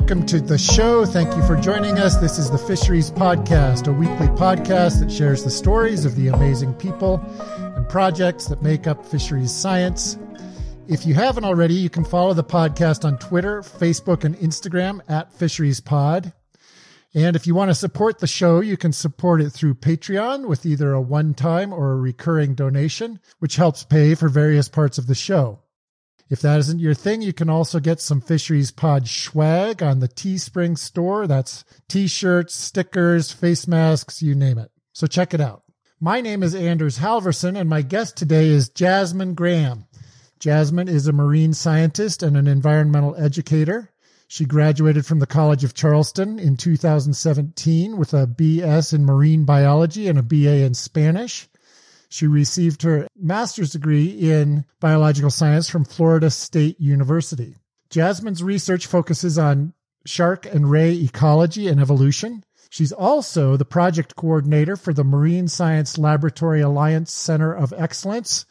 welcome to the show. Thank you for joining us. This is the Fisheries Podcast, a weekly podcast that shares the stories of the amazing people and projects that make up fisheries science. If you haven't already, you can follow the podcast on Twitter, Facebook, and Instagram at Fisheries Pod. And if you want to support the show, you can support it through Patreon with either a one time or a recurring donation, which helps pay for various parts of the show. If that isn't your thing, you can also get some Fisheries Pod swag on the Teespring store. That's t shirts, stickers, face masks, you name it. So check it out. My name is Anders Halverson, and my guest today is Jasmin Graham. Jasmin is a marine scientist and an environmental educator. She graduated from the College of Charleston in 2017 with a BS in marine biology and a BA in Spanish. She received her master's degree in biological science from Florida State University. Jasmin's research focuses on shark and ray ecology and evolution. She's also the project coordinator for the Marine Science Laboratory Alliance Center of Excellence,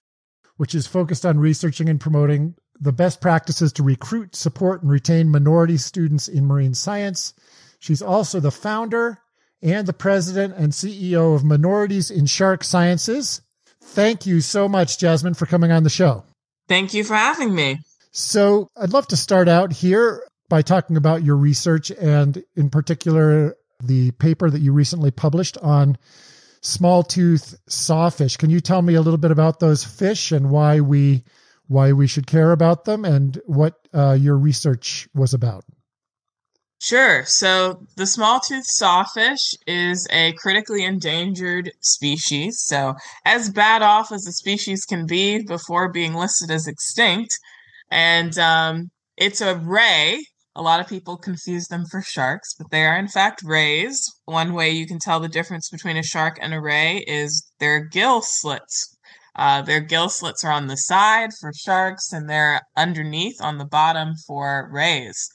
which is focused on researching and promoting the best practices to recruit, support, and retain minority students in marine science. She's also the founder and the president and CEO of Minorities in Shark Sciences. Thank you so much, Jasmin, for coming on the show. Thank you for having me. So, I'd love to start out here by talking about your research and, in particular, the paper that you recently published on small tooth sawfish. Can you tell me a little bit about those fish and why we why we should care about them and what uh, your research was about. Sure. So the small tooth sawfish is a critically endangered species. So as bad off as a species can be before being listed as extinct. And um, it's a ray. A lot of people confuse them for sharks, but they are in fact rays. One way you can tell the difference between a shark and a ray is their gill slits uh, their gill slits are on the side for sharks, and they're underneath on the bottom for rays.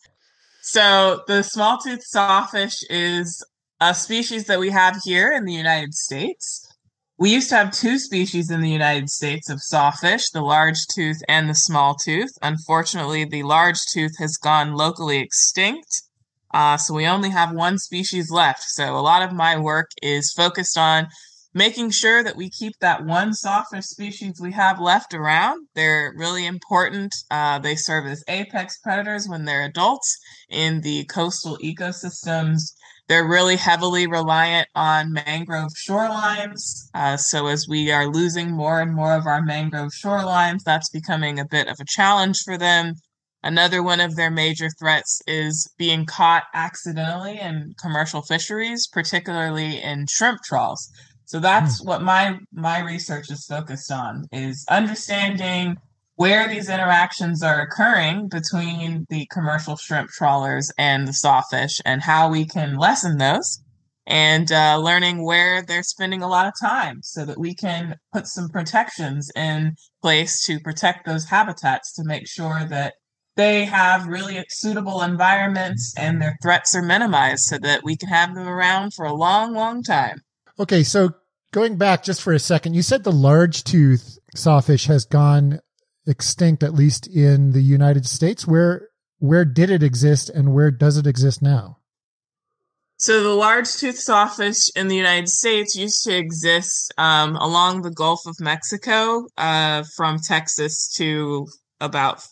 So the small tooth sawfish is a species that we have here in the United States. We used to have two species in the United States of sawfish, the large tooth and the small tooth. Unfortunately, the large tooth has gone locally extinct. Uh, so we only have one species left. So a lot of my work is focused on making sure that we keep that one sawfish species we have left around. They're really important. Uh, they serve as apex predators when they're adults in the coastal ecosystems. They're really heavily reliant on mangrove shorelines. Uh, so, as we are losing more and more of our mangrove shorelines, that's becoming a bit of a challenge for them. Another one of their major threats is being caught accidentally in commercial fisheries, particularly in shrimp trawls. So that's hmm. what my my research is focused on is understanding where these interactions are occurring between the commercial shrimp trawlers and the sawfish and how we can lessen those and uh, learning where they're spending a lot of time so that we can put some protections in place to protect those habitats to make sure that they have really suitable environments and their threats are minimized so that we can have them around for a long, long time. Okay, so going back just for a second, you said the large tooth sawfish has gone extinct, at least in the United States. Where where did it exist, and where does it exist now? So the large tooth sawfish in the United States used to exist um, along the Gulf of Mexico, uh, from Texas to about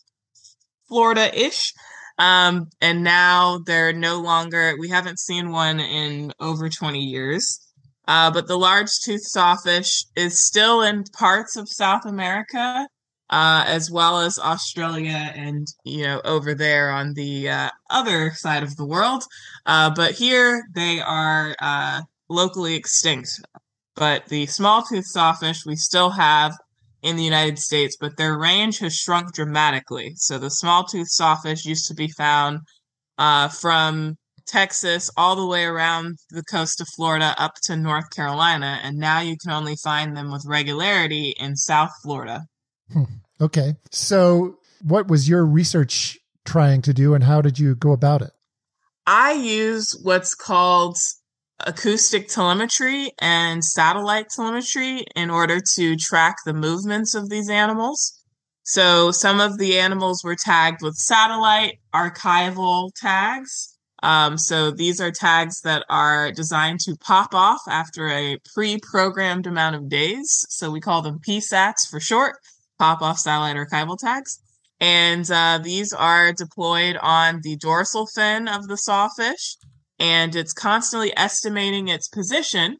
Florida-ish. Um, and now they're no longer. We haven't seen one in over 20 years. Uh, but the large tooth sawfish is still in parts of South America, uh, as well as Australia and, you know, over there on the uh, other side of the world. Uh, but here they are uh, locally extinct. But the small tooth sawfish we still have in the United States, but their range has shrunk dramatically. So the small tooth sawfish used to be found uh, from Texas, all the way around the coast of Florida up to North Carolina. And now you can only find them with regularity in South Florida. Hmm. Okay. So, what was your research trying to do and how did you go about it? I use what's called acoustic telemetry and satellite telemetry in order to track the movements of these animals. So some of the animals were tagged with satellite archival tags. Um, so these are tags that are designed to pop off after a pre-programmed amount of days. So we call them PSATs for short, pop off satellite archival tags. And uh, these are deployed on the dorsal fin of the sawfish, and it's constantly estimating its position.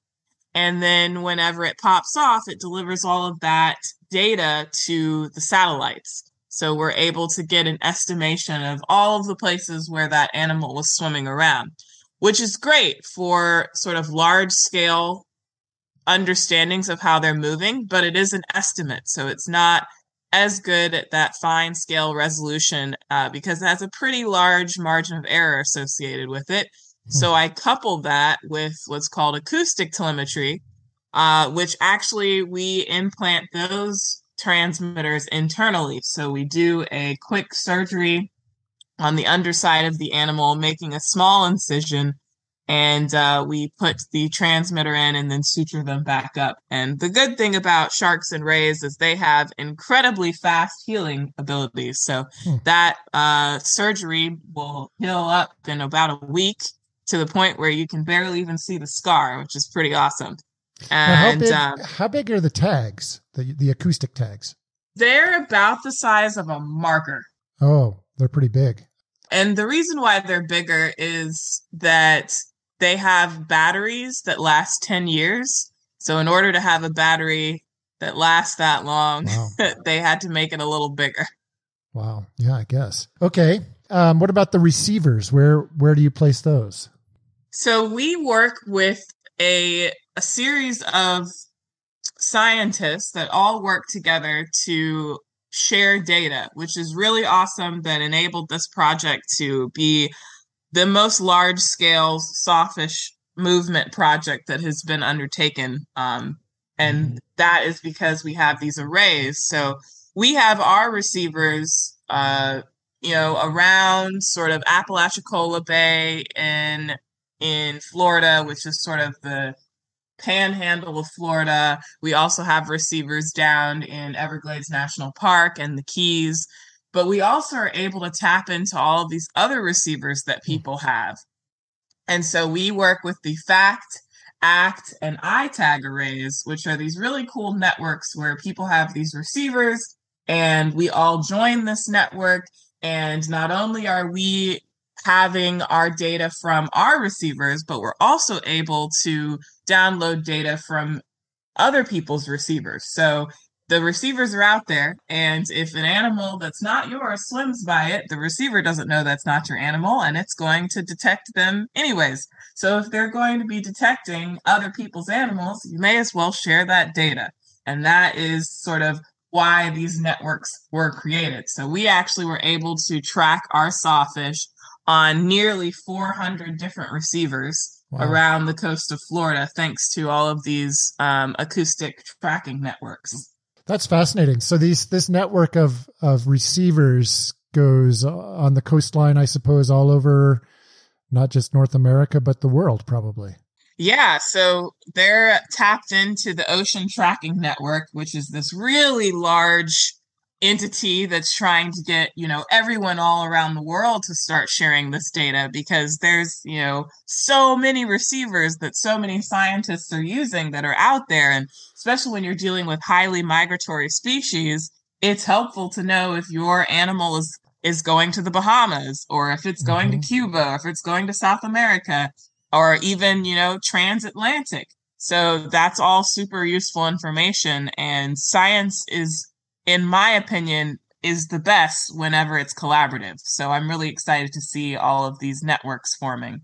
And then whenever it pops off, it delivers all of that data to the satellites. So we're able to get an estimation of all of the places where that animal was swimming around, which is great for sort of large scale understandings of how they're moving, but it is an estimate. So it's not as good at that fine scale resolution uh, because it has a pretty large margin of error associated with it. So I coupled that with what's called acoustic telemetry, uh, which actually we implant those transmitters internally. So we do a quick surgery on the underside of the animal, making a small incision, and uh, we put the transmitter in and then suture them back up. And the good thing about sharks and rays is they have incredibly fast healing abilities. So hmm. that uh, surgery will heal up in about a week to the point where you can barely even see the scar, which is pretty awesome. And how big, um, how big are the tags, the the acoustic tags? They're about the size of a marker. Oh, they're pretty big. And the reason why they're bigger is that they have batteries that last 10 years. So in order to have a battery that lasts that long, wow. they had to make it a little bigger. Wow. Yeah, I guess. Okay. Um, what about the receivers? Where where do you place those? So we work with a a series of scientists that all work together to share data, which is really awesome that enabled this project to be the most large scale sawfish movement project that has been undertaken. Um, and mm-hmm. that is because we have these arrays. So we have our receivers, uh, you know, around sort of Apalachicola Bay in in Florida, which is sort of the panhandle of Florida. We also have receivers down in Everglades National Park and the Keys, but we also are able to tap into all of these other receivers that hmm. people have. And so we work with the FACT, ACT, and iTag arrays, which are these really cool networks where people have these receivers and we all join this network. And not only are we having our data from our receivers, but we're also able to download data from other people's receivers. So the receivers are out there, and if an animal that's not yours swims by it, the receiver doesn't know that's not your animal, and it's going to detect them anyways. So if they're going to be detecting other people's animals, you may as well share that data. And that is sort of why these networks were created. So we actually were able to track our sawfish on nearly 400 different receivers wow. around the coast of Florida, thanks to all of these um, acoustic tracking networks. That's fascinating. So these this network of of receivers goes on the coastline, I suppose, all over not just North America but the world, probably. Yeah, so they're tapped into the Ocean Tracking Network, which is this really large entity that's trying to get you know everyone all around the world to start sharing this data because there's you know so many receivers that so many scientists are using that are out there. And especially when you're dealing with highly migratory species it's helpful to know if your animal is is going to the bahamas or if it's going mm-hmm. to cuba or if it's going to south america or even you know transatlantic. So that's all super useful information. And science is in my opinion, is the best whenever it's collaborative. So I'm really excited to see all of these networks forming.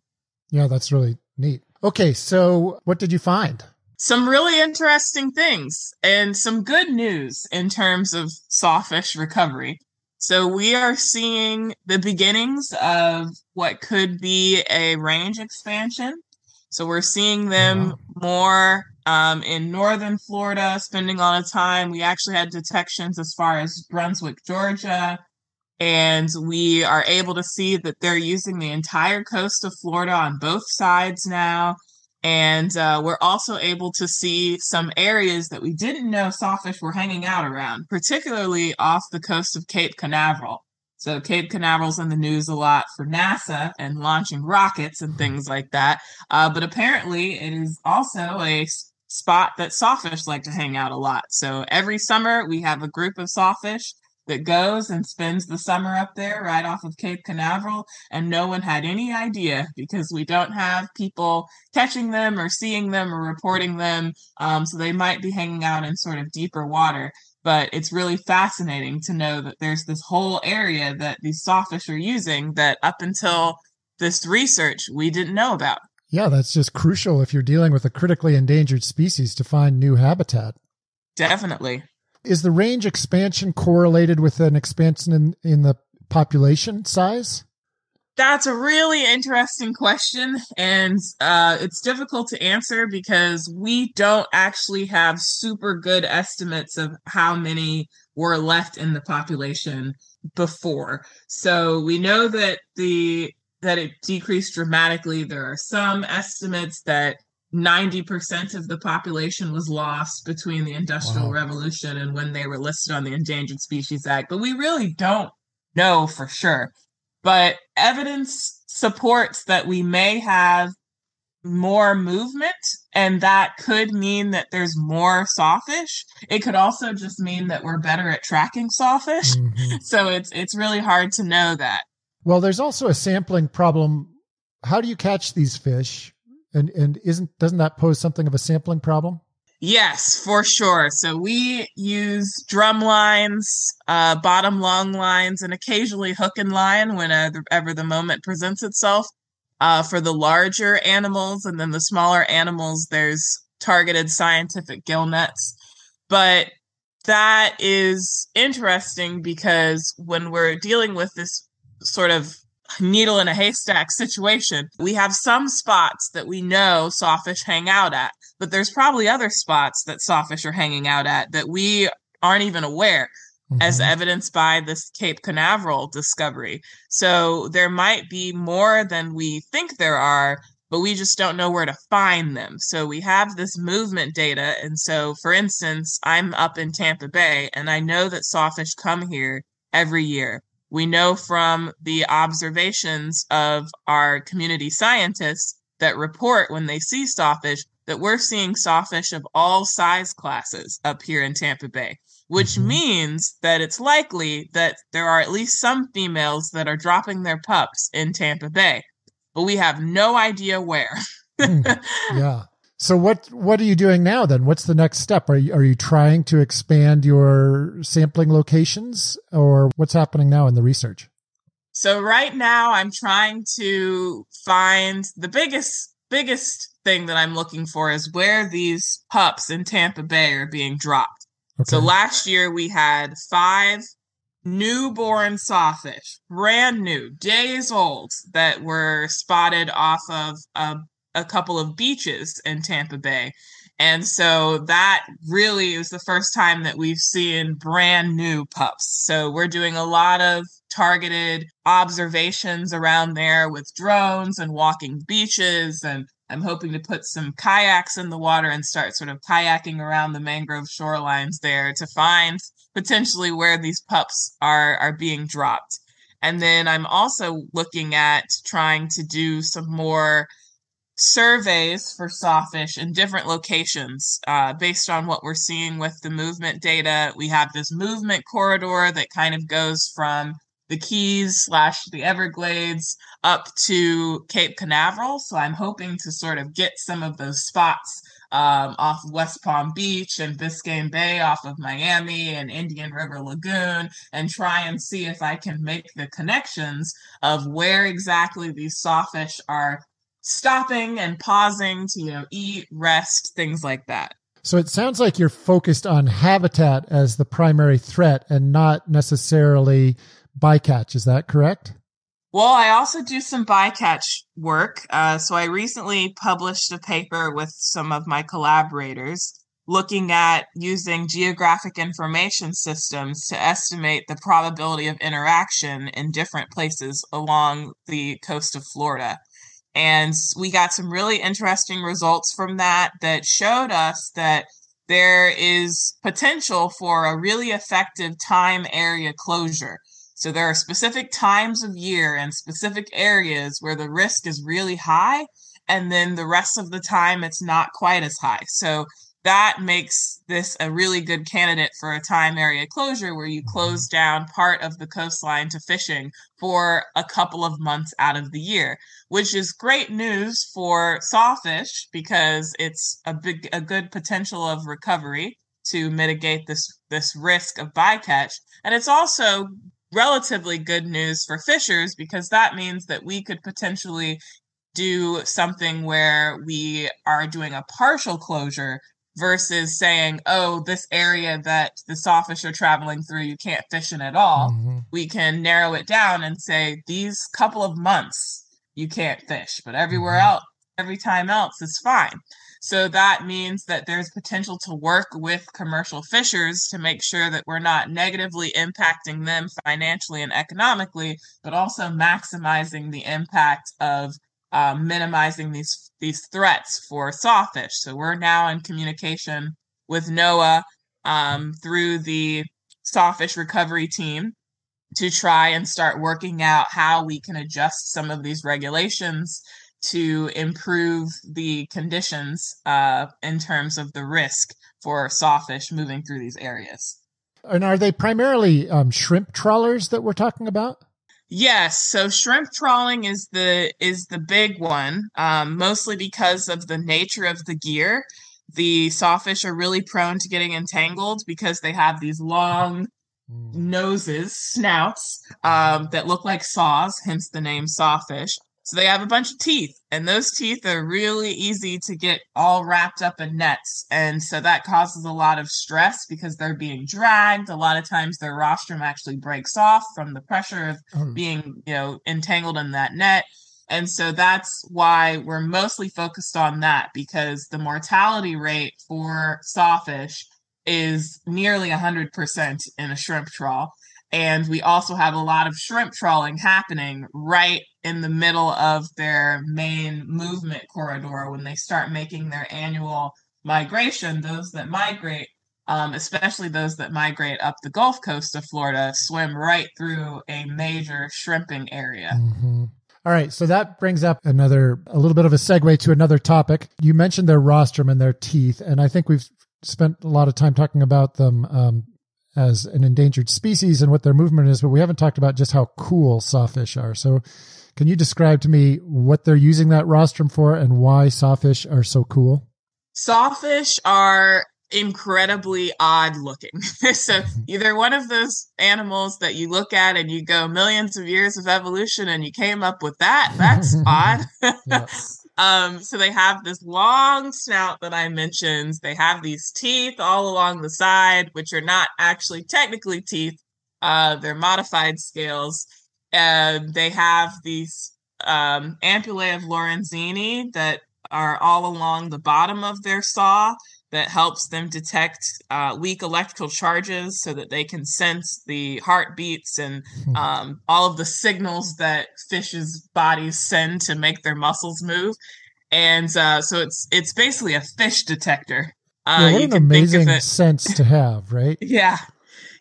Yeah, that's really neat. Okay, so what did you find? Some really interesting things and some good news in terms of sawfish recovery. So we are seeing the beginnings of what could be a range expansion. So we're seeing them more um, in northern Florida, spending a lot of time. We actually had detections as far as Brunswick, Georgia. And we are able to see that they're using the entire coast of Florida on both sides now. And uh, we're also able to see some areas that we didn't know sawfish were hanging out around, particularly off the coast of Cape Canaveral. So Cape Canaveral's in the news a lot for NASA and launching rockets and things like that. Uh, but apparently, it is also a spot that sawfish like to hang out a lot. So every summer, we have a group of sawfish that goes and spends the summer up there right off of Cape Canaveral, and no one had any idea because we don't have people catching them or seeing them or reporting them. Um, so they might be hanging out in sort of deeper water. But it's really fascinating to know that there's this whole area that these sawfish are using that up until this research we didn't know about. Yeah, that's just crucial if you're dealing with a critically endangered species to find new habitat. Definitely. Is the range expansion correlated with an expansion in, in the population size? That's a really interesting question, and uh, it's difficult to answer because we don't actually have super good estimates of how many were left in the population before. So we know that the that it decreased dramatically. There are some estimates that 90% of the population was lost between the Industrial wow. Revolution and when they were listed on the Endangered Species Act, but we really don't know for sure. But evidence supports that we may have more movement and that could mean that there's more sawfish it could also just mean that we're better at tracking sawfish mm-hmm. so it's it's really hard to know that well there's also a sampling problem how do you catch these fish and and isn't doesn't that pose something of a sampling problem? Yes, for sure. So we use drum lines, uh, bottom long lines, and occasionally hook and line whenever the moment presents itself. Uh, for the larger animals, and then the smaller animals, there's targeted scientific gill nets. But that is interesting because when we're dealing with this sort of needle in a haystack situation. We have some spots that we know sawfish hang out at, but there's probably other spots that sawfish are hanging out at that we aren't even aware. Mm-hmm. As evidenced by this Cape Canaveral discovery. So there might be more than we think there are, but we just don't know where to find them. So we have this movement data. And so, for instance, I'm up in Tampa Bay and I know that sawfish come here every year. We know from the observations of our community scientists that report when they see sawfish that we're seeing sawfish of all size classes up here in Tampa Bay, which mm-hmm. means that it's likely that there are at least some females that are dropping their pups in Tampa Bay, but we have no idea where. mm, yeah. So what what are you doing now then? What's the next step? Are you are you trying to expand your sampling locations or what's happening now in the research? So right now I'm trying to find the biggest biggest thing that I'm looking for is where these pups in Tampa Bay are being dropped. Okay. So last year we had 5 newborn sawfish, brand new, days old that were spotted off of a a couple of beaches in Tampa Bay. And so that really is the first time that we've seen brand new pups. So we're doing a lot of targeted observations around there with drones and walking beaches. And I'm hoping to put some kayaks in the water and start sort of kayaking around the mangrove shorelines there to find potentially where these pups are, are being dropped. And then I'm also looking at trying to do some more surveys for sawfish in different locations uh, based on what we're seeing with the movement data. We have this movement corridor that kind of goes from the Keys slash the Everglades up to Cape Canaveral. So I'm hoping to sort of get some of those spots um, off West Palm Beach and Biscayne Bay off of Miami and Indian River Lagoon and try and see if I can make the connections of where exactly these sawfish are stopping and pausing to, you know, eat, rest, things like that. So it sounds like you're focused on habitat as the primary threat and not necessarily bycatch. Is that correct? Well, I also do some bycatch work. Uh, so I recently published a paper with some of my collaborators looking at using geographic information systems to estimate the probability of interaction in different places along the coast of Florida. And we got some really interesting results from that that showed us that there is potential for a really effective time area closure. So there are specific times of year and specific areas where the risk is really high, and then the rest of the time it's not quite as high. So that makes this a really good candidate for a time area closure where you mm-hmm. close down part of the coastline to fishing for a couple of months out of the year, which is great news for sawfish because it's a big a good potential of recovery to mitigate this this risk of bycatch. And it's also relatively good news for fishers because that means that we could potentially do something where we are doing a partial closure versus saying, oh, this area that the sawfish are traveling through, you can't fish in at all. Mm-hmm. We can narrow it down and say, these couple of months, you can't fish, but everywhere mm-hmm. else, every time else is fine. So that means that there's potential to work with commercial fishers to make sure that we're not negatively impacting them financially and economically, but also maximizing the impact of um, minimizing these these threats for sawfish. So we're now in communication with NOAA um, through the sawfish recovery team to try and start working out how we can adjust some of these regulations to improve the conditions uh, in terms of the risk for sawfish moving through these areas. And are they primarily um, shrimp trawlers that we're talking about? Yes, so shrimp trawling is the is the big one, um, mostly because of the nature of the gear. The sawfish are really prone to getting entangled because they have these long mm. noses, snouts um, that look like saws, hence the name sawfish. So they have a bunch of teeth, and those teeth are really easy to get all wrapped up in nets. And so that causes a lot of stress because they're being dragged. A lot of times their rostrum actually breaks off from the pressure of oh. being, you know, entangled in that net. And so that's why we're mostly focused on that because the mortality rate for sawfish is nearly 100% in a shrimp trawl. And we also have a lot of shrimp trawling happening right in the middle of their main movement corridor when they start making their annual migration. Those that migrate, um, especially those that migrate up the Gulf Coast of Florida, swim right through a major shrimping area. Mm-hmm. All right, so that brings up another, a little bit of a segue to another topic. You mentioned their rostrum and their teeth, and I think we've spent a lot of time talking about them um, as an endangered species and what their movement is, but we haven't talked about just how cool sawfish are. So, can you describe to me what they're using that rostrum for and why sawfish are so cool? Sawfish are incredibly odd looking. so mm-hmm. either one of those animals that you look at and you go millions of years of evolution and you came up with that, that's odd. Um, so they have this long snout that I mentioned. They have these teeth all along the side, which are not actually technically teeth. Uh, they're modified scales. And they have these um, ampullae of Lorenzini that are all along the bottom of their saw that helps them detect uh, weak electrical charges so that they can sense the heartbeats and hmm. um, all of the signals that fish's bodies send to make their muscles move. And uh, so it's it's basically a fish detector. Uh, yeah, what an amazing sense to have, right? yeah,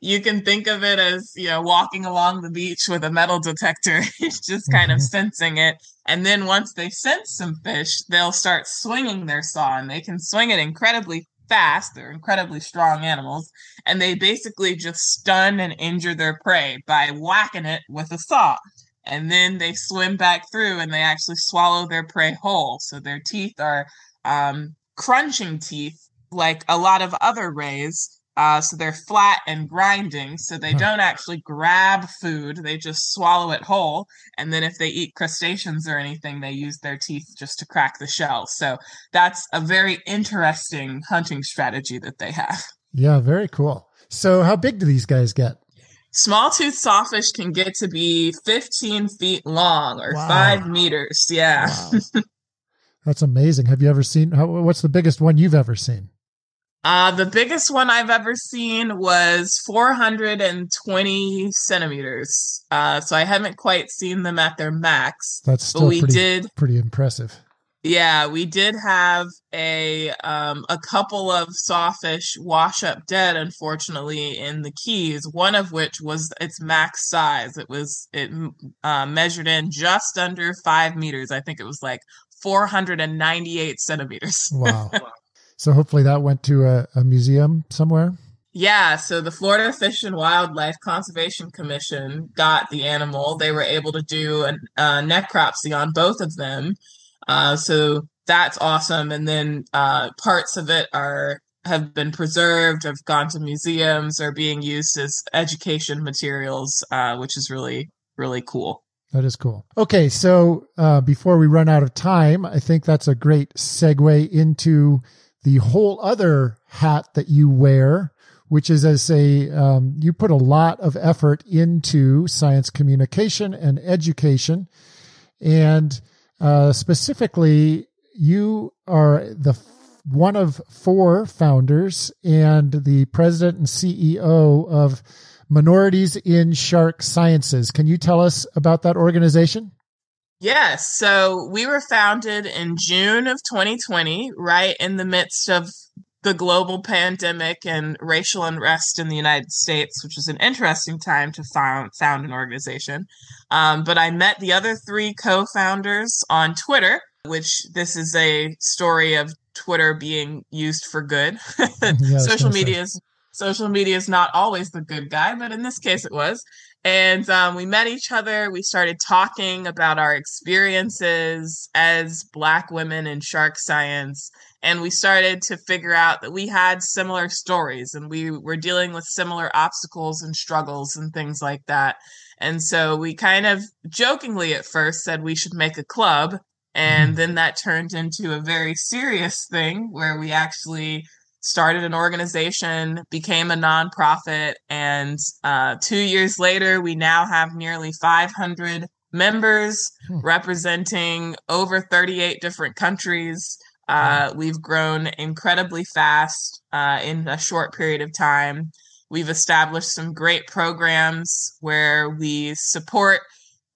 you can think of it as you know walking along the beach with a metal detector it's just kind mm-hmm. of sensing it. And then once they sense some fish they'll start swinging their saw and they can swing it incredibly fast. They're incredibly strong animals and they basically just stun and injure their prey by whacking it with a saw. And then they swim back through and they actually swallow their prey whole. So their teeth are um, crunching teeth like a lot of other rays uh, so they're flat and grinding, so they don't actually grab food. They just swallow it whole. And then if they eat crustaceans or anything, they use their teeth just to crack the shell. So that's a very interesting hunting strategy that they have. Yeah, very cool. So how big do these guys get? Small tooth sawfish can get to be 15 feet long or wow. five meters. Yeah. Wow. That's amazing. Have you ever seen, how, what's the biggest one you've ever seen? Uh, the biggest one I've ever seen was 420 centimeters. Uh, so I haven't quite seen them at their max. That's still but we pretty, did pretty impressive. Yeah, we did have a um, a couple of sawfish wash up dead, unfortunately, in the Keys. One of which was its max size. It was it uh, measured in just under five meters. I think it was like 498 centimeters. Wow. so hopefully that went to a, a museum somewhere. Yeah, so the Florida Fish and Wildlife Conservation Commission got the animal. They were able to do a, a necropsy on both of them uh, so that's awesome. And then uh, parts of it are have been preserved, have gone to museums, are being used as education materials, uh, which is really really cool. That is cool. Okay, so uh, before we run out of time, I think that's a great segue into the whole other hat that you wear, which is as a um, you put a lot of effort into science communication and education, and uh, specifically, you are the one of four founders and the president and CEO of Minorities in Shark Sciences. Can you tell us about that organization? Yes. So we were founded in June of 2020, right in the midst of the global pandemic and racial unrest in the United States, which was an interesting time to found, found an organization. Um, but I met the other three co founders on Twitter, which this is a story of Twitter being used for good. yeah, social media is social media is not always the good guy, but in this case it was. And um, we met each other. We started talking about our experiences as Black women in shark science and we started to figure out that we had similar stories and we were dealing with similar obstacles and struggles and things like that. And so we kind of jokingly at first said we should make a club. And mm-hmm. then that turned into a very serious thing where we actually started an organization, became a nonprofit, and uh, two years later, we now have nearly 500 members hmm. representing over 38 different countries. Uh, we've grown incredibly fast uh, in a short period of time. We've established some great programs where we support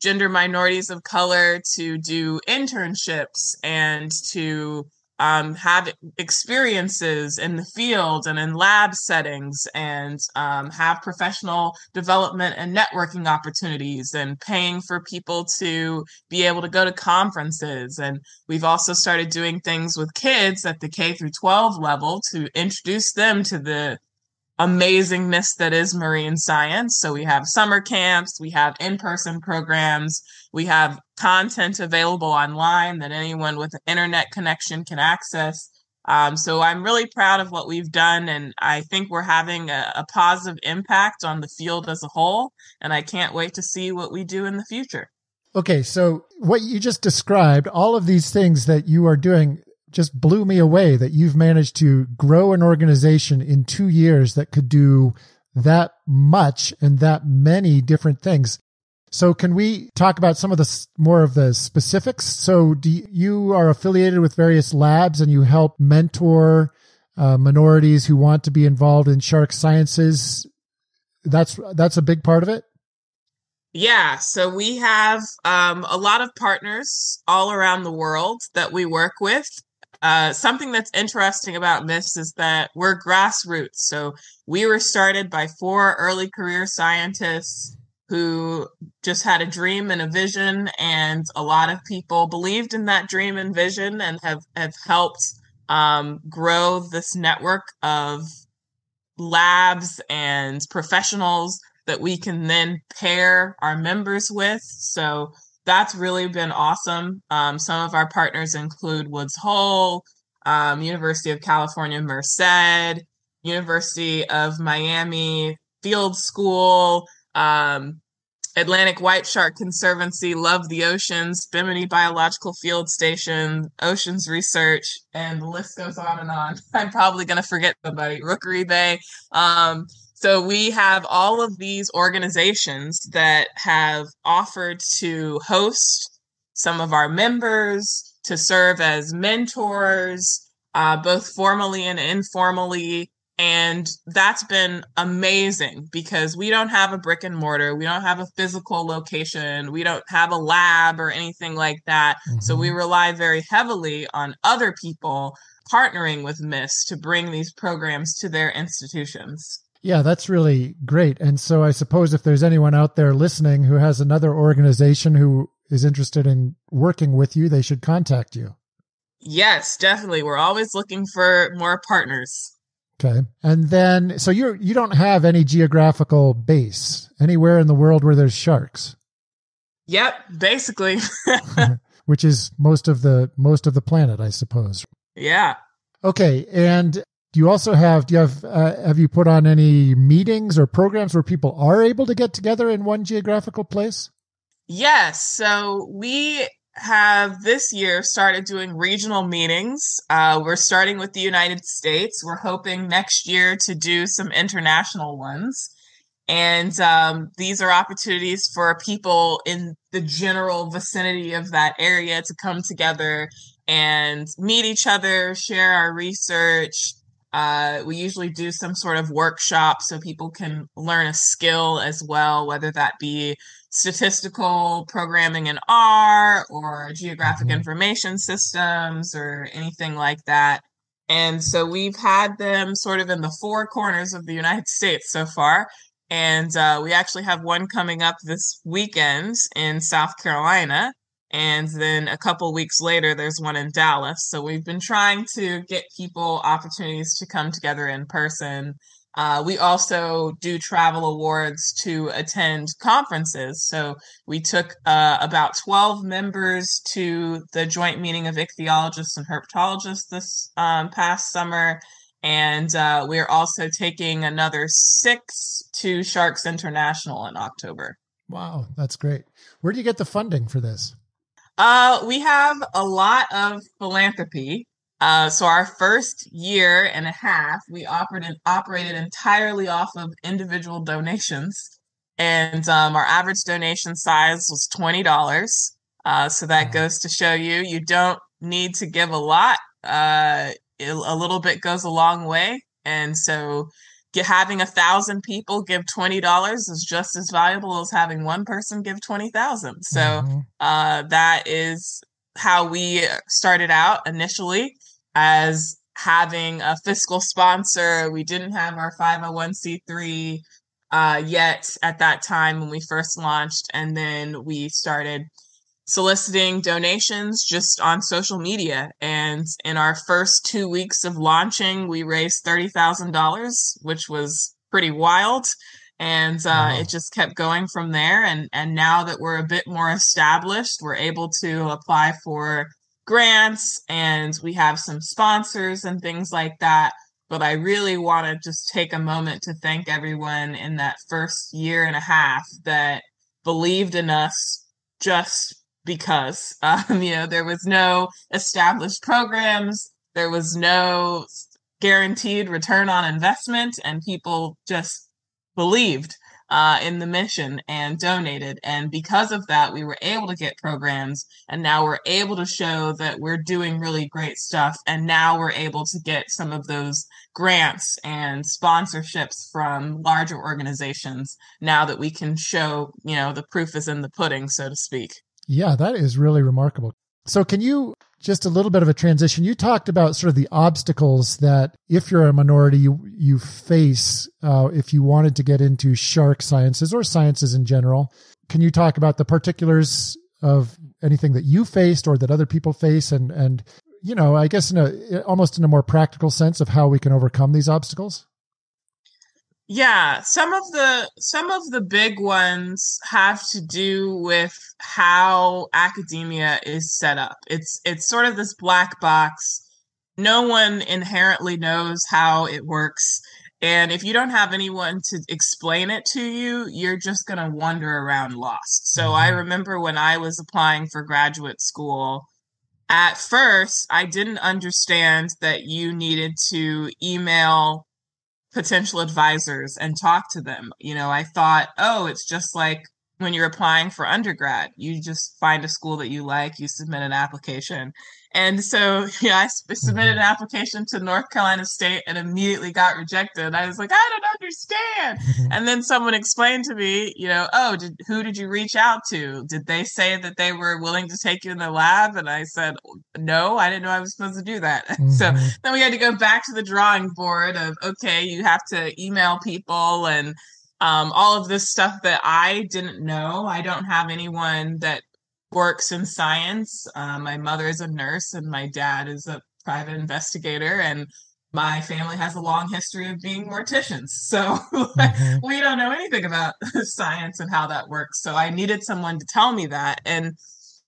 gender minorities of color to do internships and to um, have experiences in the field and in lab settings and um, have professional development and networking opportunities and paying for people to be able to go to conferences and we've also started doing things with kids at the k through 12 level to introduce them to the amazingness that is marine science. So we have summer camps, we have in-person programs, we have content available online that anyone with an internet connection can access. Um, so I'm really proud of what we've done, and I think we're having a, a positive impact on the field as a whole. And I can't wait to see what we do in the future. Okay, so what you just described, all of these things that you are doing, just blew me away that you've managed to grow an organization in two years that could do that much and that many different things. So can we talk about some of the more of the specifics? So do you, you are affiliated with various labs and you help mentor uh, minorities who want to be involved in shark sciences. That's that's a big part of it. Yeah, so we have um, a lot of partners all around the world that we work with. Uh, something that's interesting about this is that we're grassroots. So we were started by four early career scientists who just had a dream and a vision, and a lot of people believed in that dream and vision and have, have helped um, grow this network of labs and professionals that we can then pair our members with. So that's really been awesome. Um, some of our partners include Woods Hole, um, University of California, Merced, University of Miami Field School, um, Atlantic White Shark Conservancy, Love the Oceans, Bimini Biological Field Station, Oceans Research, and the list goes on and on. I'm probably going to forget somebody. Rookery Bay. Um, so we have all of these organizations that have offered to host some of our members, to serve as mentors, uh, both formally and informally. And that's been amazing because we don't have a brick and mortar. We don't have a physical location. We don't have a lab or anything like that. Mm-hmm. So we mm-hmm. rely very heavily on other people partnering with MISS to bring these programs to their institutions. Yeah, that's really great. And so I suppose if there's anyone out there listening who has another organization who is interested in working with you, they should contact you. Yes, definitely. We're always looking for more partners. Okay. And then so you're you don't have any geographical base anywhere in the world where there's sharks. Yep, basically. Which is most of the most of the planet, I suppose. Yeah. Okay, and do you also have do you have uh, have you put on any meetings or programs where people are able to get together in one geographical place? Yes. So we have this year started doing regional meetings. Uh, we're starting with the United States. We're hoping next year to do some international ones. And um, these are opportunities for people in the general vicinity of that area to come together and meet each other, share our research. Uh, we usually do some sort of workshop so people can learn a skill as well, whether that be statistical programming in R or geographic mm-hmm. information systems or anything like that. And so we've had them sort of in the four corners of the United States so far. And uh, we actually have one coming up this weekend in South Carolina. And then a couple weeks later, there's one in Dallas. So we've been trying to get people opportunities to come together in person uh, we also do travel awards to attend conferences. So we took uh, about 12 members to the joint meeting of ichthyologists and herpetologists this um, past summer. And uh, we're also taking another six to Sharks International in October. Wow, that's great. Where do you get the funding for this? Uh, we have a lot of philanthropy. Uh, so our first year and a half, we operated operated entirely off of individual donations, and um, our average donation size was twenty dollars. Uh, so that goes to show you you don't need to give a lot. Uh, it, a little bit goes a long way, and so get, having a thousand people give twenty dollars is just as valuable as having one person give twenty thousand. So mm-hmm. uh, that is how we started out initially as having a fiscal sponsor. We didn't have our 501c3 uh, yet at that time when we first launched. And then we started soliciting donations just on social media. And in our first two weeks of launching, we raised $30,000, which was pretty wild. And uh, wow. it just kept going from there. And, and now that we're a bit more established, we're able to apply for grants and we have some sponsors and things like that. But I really want to just take a moment to thank everyone in that first year and a half that believed in us just because. Um, you know, there was no established programs, there was no guaranteed return on investment, and people just believed uh, in the mission and donated. And because of that, we were able to get programs. And now we're able to show that we're doing really great stuff. And now we're able to get some of those grants and sponsorships from larger organizations now that we can show, you know, the proof is in the pudding, so to speak. Yeah, that is really remarkable. So, can you just a little bit of a transition. You talked about sort of the obstacles that if you're a minority, you, you face uh, if you wanted to get into shark sciences or sciences in general. Can you talk about the particulars of anything that you faced or that other people face and, and, you know, I guess in a, almost in a more practical sense of how we can overcome these obstacles? Yeah, some of the some of the big ones have to do with how academia is set up. It's it's sort of this black box. No one inherently knows how it works. And if you don't have anyone to explain it to you, you're just going to wander around lost. So I mm-hmm. remember when I was applying for graduate school, at first, I didn't understand that you needed to email potential advisors and talk to them. You know, I thought, oh, it's just like when you're applying for undergrad. You just find a school that you like, you submit an application. And so, yeah, I submitted an mm-hmm. application to North Carolina State and immediately got rejected. I was like, I don't understand. and then someone explained to me, you know, oh, did, who did you reach out to? Did they say that they were willing to take you in the lab? And I said, no, I didn't know I was supposed to do that. Mm-hmm. so then we had to go back to the drawing board of, okay, you have to email people and um, all of this stuff that I didn't know. I don't have anyone that works in science. Uh, my mother is a nurse, and my dad is a private investigator, and my family has a long history of being morticians. So mm-hmm. we don't know anything about science and how that works. So I needed someone to tell me that. And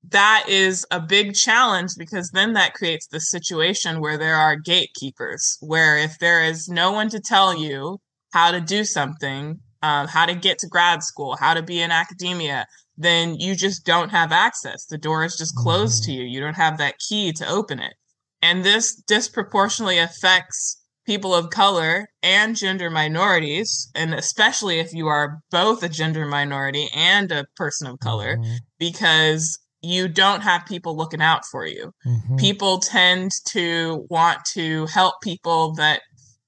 that is a big challenge because then that creates the situation where there are gatekeepers, where if there is no one to tell you how to do something, um, how to get to grad school, how to be in academia, then you just don't have access. The door is just closed mm-hmm. to you. You don't have that key to open it. And this disproportionately affects people of color and gender minorities, and especially if you are both a gender minority and a person of color, mm-hmm. because you don't have people looking out for you. Mm-hmm. People tend to want to help people that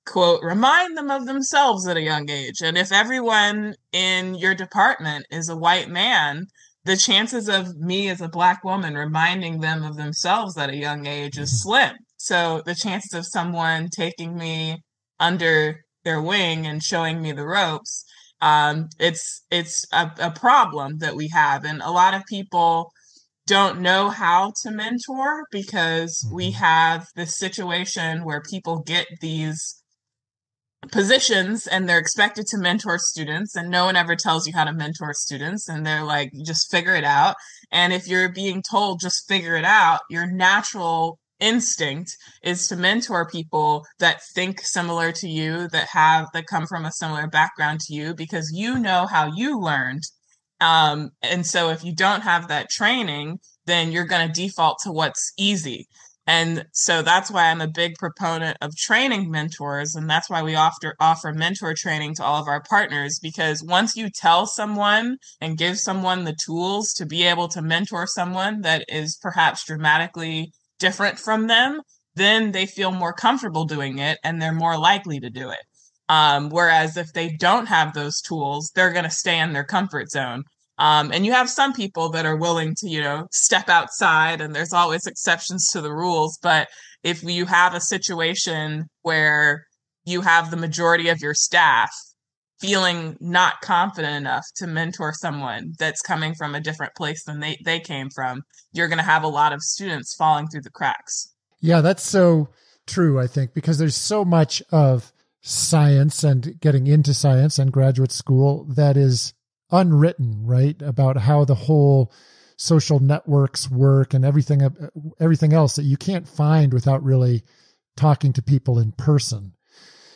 quote, remind them of themselves at a young age. And if everyone in your department is a white man, the chances of me as a black woman reminding them of themselves at a young age is mm-hmm. slim. So the chances of someone taking me under their wing and showing me the ropes, um, it's it's a, a problem that we have, and a lot of people don't know how to mentor because we mm-hmm. have this situation where people get these positions and they're expected to mentor students and no one ever tells you how to mentor students and they're like just figure it out. And if you're being told just figure it out your natural instinct is to mentor people that think similar to you that have that come from a similar background to you because you know how you learned. Um, and so if you don't have that training then you're going to default to what's easy and so that's why I'm a big proponent of training mentors. And that's why we offer, offer mentor training to all of our partners. Because once you tell someone and give someone the tools to be able to mentor someone that is perhaps dramatically different from them, then they feel more comfortable doing it and they're more likely to do it. Um, whereas if they don't have those tools, they're going to stay in their comfort zone. Um, and you have some people that are willing to, you know, step outside, and there's always exceptions to the rules. But if you have a situation where you have the majority of your staff feeling not confident enough to mentor someone that's coming from a different place than they, they came from, you're going to have a lot of students falling through the cracks. Yeah, that's so true, I think, because there's so much of science and getting into science and graduate school that is unwritten, right? About how the whole social networks work and everything, everything else that you can't find without really talking to people in person.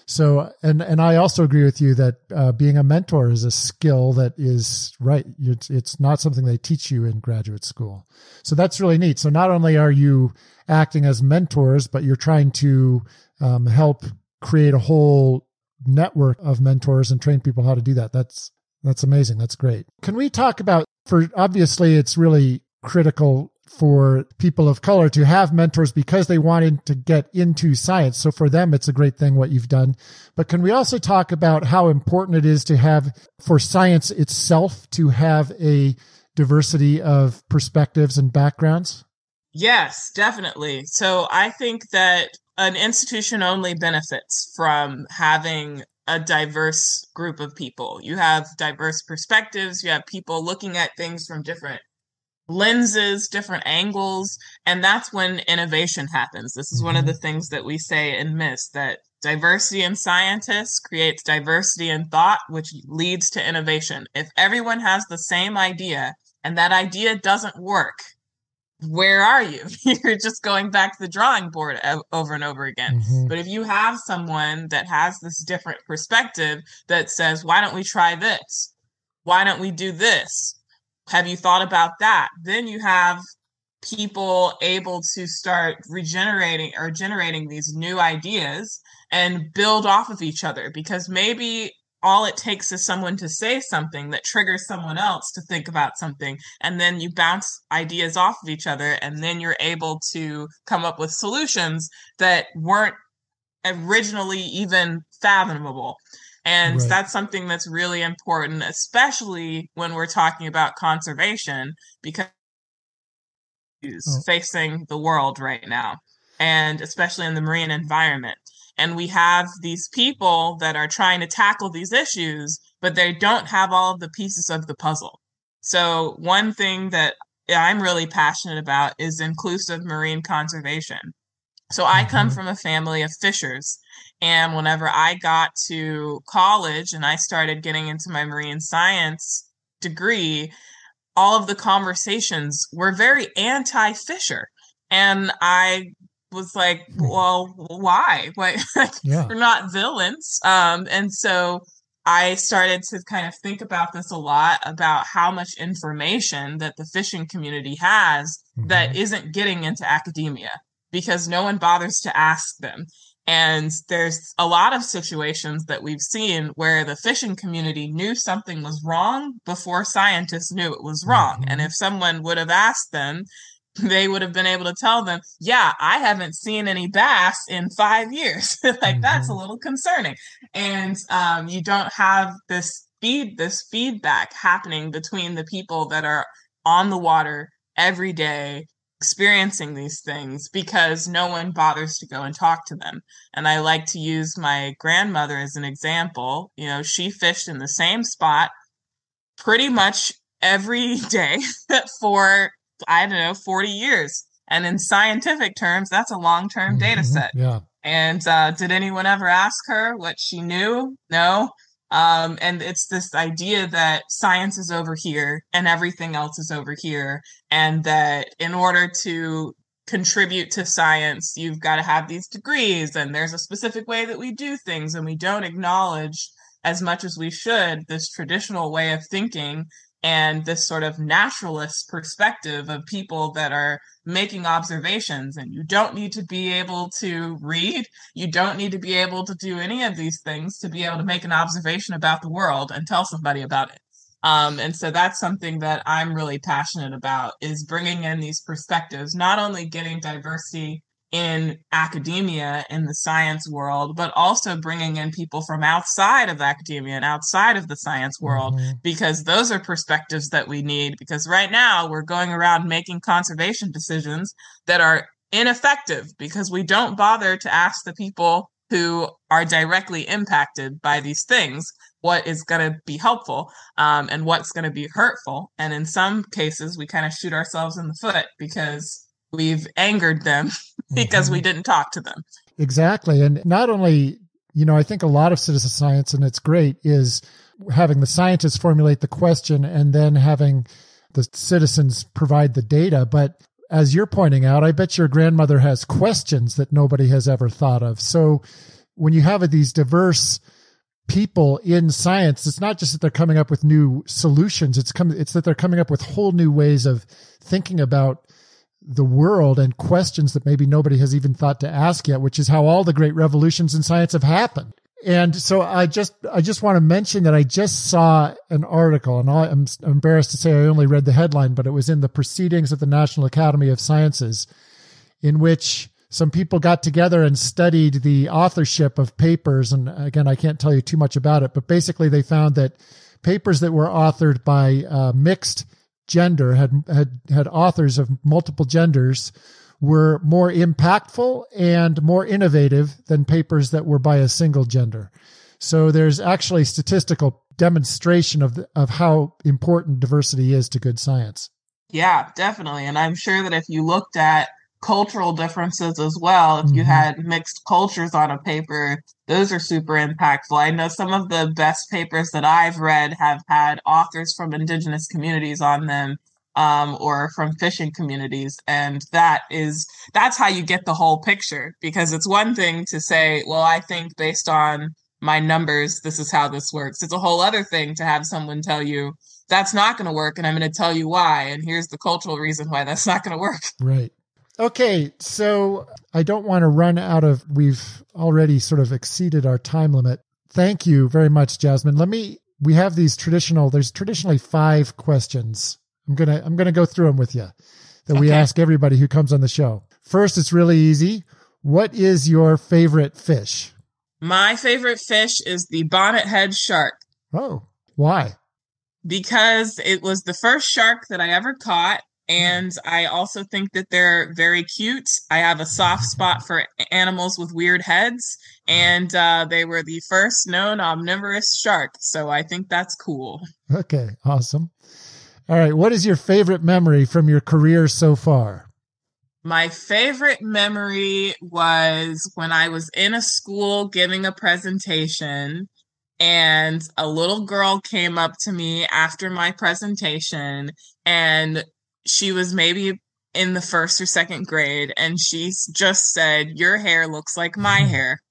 So, and, and I also agree with you that uh, being a mentor is a skill that is right. It's, it's not something they teach you in graduate school. So that's really neat. So not only are you acting as mentors, but you're trying to um, help create a whole network of mentors and train people how to do that. That's that's amazing. That's great. Can we talk about for obviously it's really critical for people of color to have mentors because they wanted to get into science. So for them, it's a great thing what you've done. But can we also talk about how important it is to have for science itself to have a diversity of perspectives and backgrounds? Yes, definitely. So I think that an institution only benefits from having a diverse group of people. You have diverse perspectives, you have people looking at things from different lenses, different angles, and that's when innovation happens. This is mm-hmm. one of the mm-hmm. things that we say in MISS that diversity in scientists creates diversity in thought, which leads to innovation. If everyone has the same idea and that idea doesn't work, where are you? You're just going back to the drawing board over and over again. Mm-hmm. But if you have someone that has this different perspective that says, why don't we try this? Why don't we do this? Have you thought about that? Then you have people able to start regenerating or generating these new ideas and build off of each other because maybe all it takes is someone to say something that triggers someone else to think about something and then you bounce ideas off of each other and then you're able to come up with solutions that weren't originally even fathomable and right. that's something that's really important especially when we're talking about conservation because oh. facing the world right now and especially in the marine environment and we have these people that are trying to tackle these issues, but they don't have all of the pieces of the puzzle. So, one thing that I'm really passionate about is inclusive marine conservation. So, I come mm-hmm. from a family of fishers. And whenever I got to college and I started getting into my marine science degree, all of the conversations were very anti fisher. And I was like, well, why? Why? yeah. We're not villains. Um, and so I started to kind of think about this a lot about how much information that the fishing community has mm-hmm. that isn't getting into academia because no one bothers to ask them. And there's a lot of situations that we've seen where the fishing community knew something was wrong before scientists knew it was wrong. Mm-hmm. And if someone would have asked them, they would have been able to tell them, yeah, I haven't seen any bass in five years. like mm-hmm. that's a little concerning. And um, you don't have this feed, this feedback happening between the people that are on the water every day experiencing these things because no one bothers to go and talk to them. And I like to use my grandmother as an example. You know, she fished in the same spot pretty much every day for I don't know, 40 years. And in scientific terms, that's a long term mm-hmm. data set. Yeah. And uh, did anyone ever ask her what she knew? No. Um, and it's this idea that science is over here and everything else is over here. And that in order to contribute to science, you've got to have these degrees, and there's a specific way that we do things, and we don't acknowledge as much as we should this traditional way of thinking and this sort of naturalist perspective of people that are making observations and you don't need to be able to read you don't need to be able to do any of these things to be able to make an observation about the world and tell somebody about it. Um, and so that's something that i'm really passionate about is bringing in these perspectives not only getting diversity in academia in the science world, but also bringing in people from outside of academia and outside of the science world, mm-hmm. because those are perspectives that we need. Because right now we're going around making conservation decisions that are ineffective because we don't bother to ask the people who are directly impacted by these things what is going to be helpful um, and what's going to be hurtful. And in some cases, we kind of shoot ourselves in the foot because we've angered them because mm-hmm. we didn't talk to them. Exactly. And not only, you know, I think a lot of citizen science, and it's great, is having the scientists formulate the question and then having the citizens provide the data. But as you're pointing out, I bet your grandmother has questions that nobody has ever thought of. So when you have these diverse people in science, it's not just that they're coming up with new solutions. It's come, it's that they're coming up with whole new ways of thinking about the world and questions that maybe nobody has even thought to ask yet, which is how all the great revolutions in science have happened. And so I just, I just want to mention that I just saw an article and I'm embarrassed to say I only read the headline, but it was in the proceedings of the National Academy of Sciences in which some people got together and studied the authorship of papers. And again, I can't tell you too much about it, but basically they found that papers that were authored by uh, mixed gender, had, had, had authors of multiple genders, were more impactful and more innovative than papers that were by a single gender. So there's actually statistical demonstration of the, of how important diversity is to good science. Yeah, definitely. And I'm sure that if you looked at cultural differences as well. If mm-hmm. you had mixed cultures on a paper, those are super impactful. I know some of the best papers that I've read have had authors from indigenous communities on them. Um, or from fishing communities. And that is, that's how you get the whole picture because it's one thing to say, well, I think based on my numbers, this is how this works. It's a whole other thing to have someone tell you that's not going to work. And I'm going to tell you why. And here's the cultural reason why that's not going to work. Right. Okay, so I don't want to run out of, we've already sort of exceeded our time limit. Thank you very much, Jasmin. Let me, we have these traditional, there's traditionally five questions. I'm going to, I'm going to go through them with you that we ask everybody who comes on the show. First, it's really easy. What is your favorite fish? My favorite fish is the bonnethead shark Oh, why? because it was the first shark that I ever caught. And I also think that they're very cute. I have a soft spot for animals with weird heads, and uh, they were the first known omnivorous shark. So I think that's cool. Okay, awesome. All right. What is your favorite memory from your career so far? My favorite memory was when I was in a school giving a presentation, and a little girl came up to me after my presentation, and she was maybe in the first or second grade, and she just said, Your hair looks like my Mhm. hair.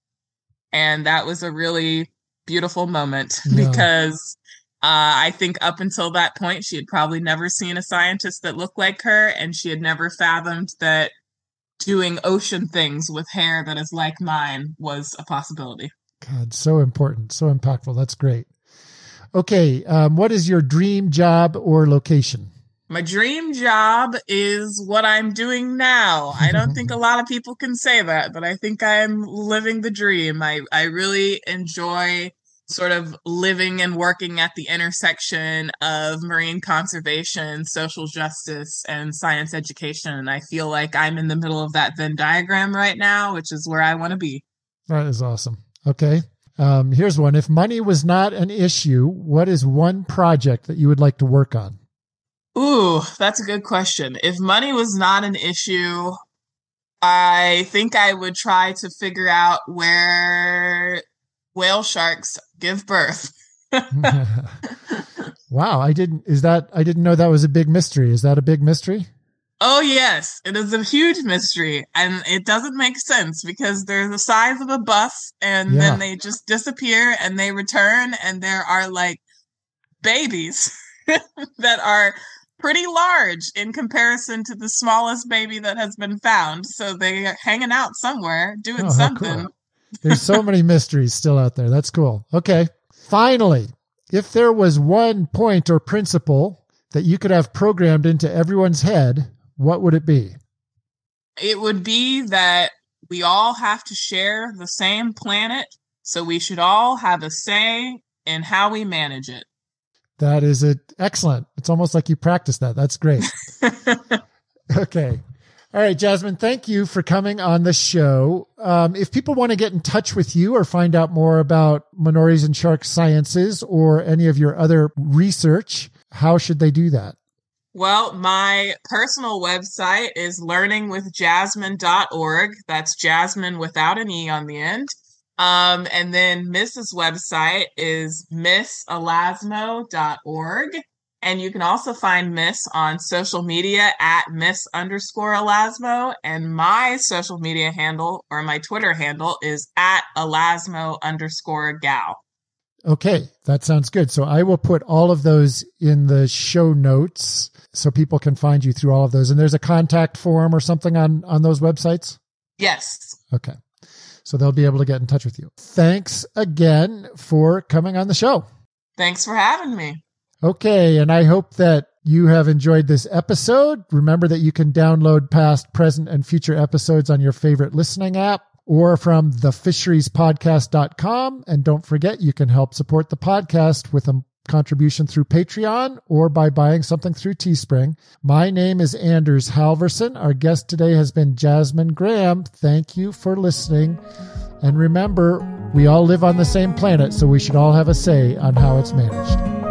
And that was a really beautiful moment Yeah. because uh, I think up until that point, she had probably never seen a scientist that looked like her, and she had never fathomed that doing ocean things with hair that is like mine was a possibility. God, so important, so impactful. That's great. Okay. Um, what is your dream job or location? My dream job is what I'm doing now. I don't think a lot of people can say that, but I think I'm living the dream. I, I really enjoy sort of living and working at the intersection of marine conservation, social justice, and science education. And I feel like I'm in the middle of that Venn diagram right now, which is where I want to be. That is awesome. Okay. Um, here's one. If money was not an issue, what is one project that you would like to work on? Ooh, that's a good question. If money was not an issue, I think I would try to figure out where whale sharks give birth. wow. I didn't, is that, I didn't know that was a big mystery. Is that a big mystery? Oh, yes, it is a huge mystery. And it doesn't make sense because they're the size of a bus and Yeah. then they just disappear and they return. And there are like babies that are pretty large in comparison to the smallest baby that has been found. So they're hanging out somewhere doing Oh, something. cool. There's so many mysteries still out there. That's cool. Okay. Finally, if there was one point or principle that you could have programmed into everyone's head, what would it be? It would be that we all have to share the same planet. So we should all have a say in how we manage it. That is it. Excellent. It's almost like you practiced that. That's great. Okay. All right, Jasmin, thank you for coming on the show. Um, if people want to get in touch with you or find out more about Minorities In Shark Sciences or any of your other research, how should they do that? Well, my personal website is learningwithjasmin.org. That's Jasmin without an E on the end. Um, and then MISS's website is misselasmo.org. And you can also find MISS on social media at MISS underscore Elasmo. And my social media handle or my Twitter handle is at Elasmo underscore gal. Okay, that sounds good. So I will put all of those in the show notes so people can find you through all of those. And there's a contact form or something on on those websites. Yes. Okay. So they'll be able to get in touch with you. Thanks again for coming on the show. Thanks for having me. Okay, and I hope that you have enjoyed this episode. Remember that you can download past, present, and future episodes on your favorite listening app or from thefisheriespodcast.com. And don't forget, you can help support the podcast with a contribution through Patreon or by buying something through Teespring. My name is Anders Halverson. Our guest today has been Jasmin Graham. Thank you for listening. And remember, we all live on the same planet, so we should all have a say on how it's managed.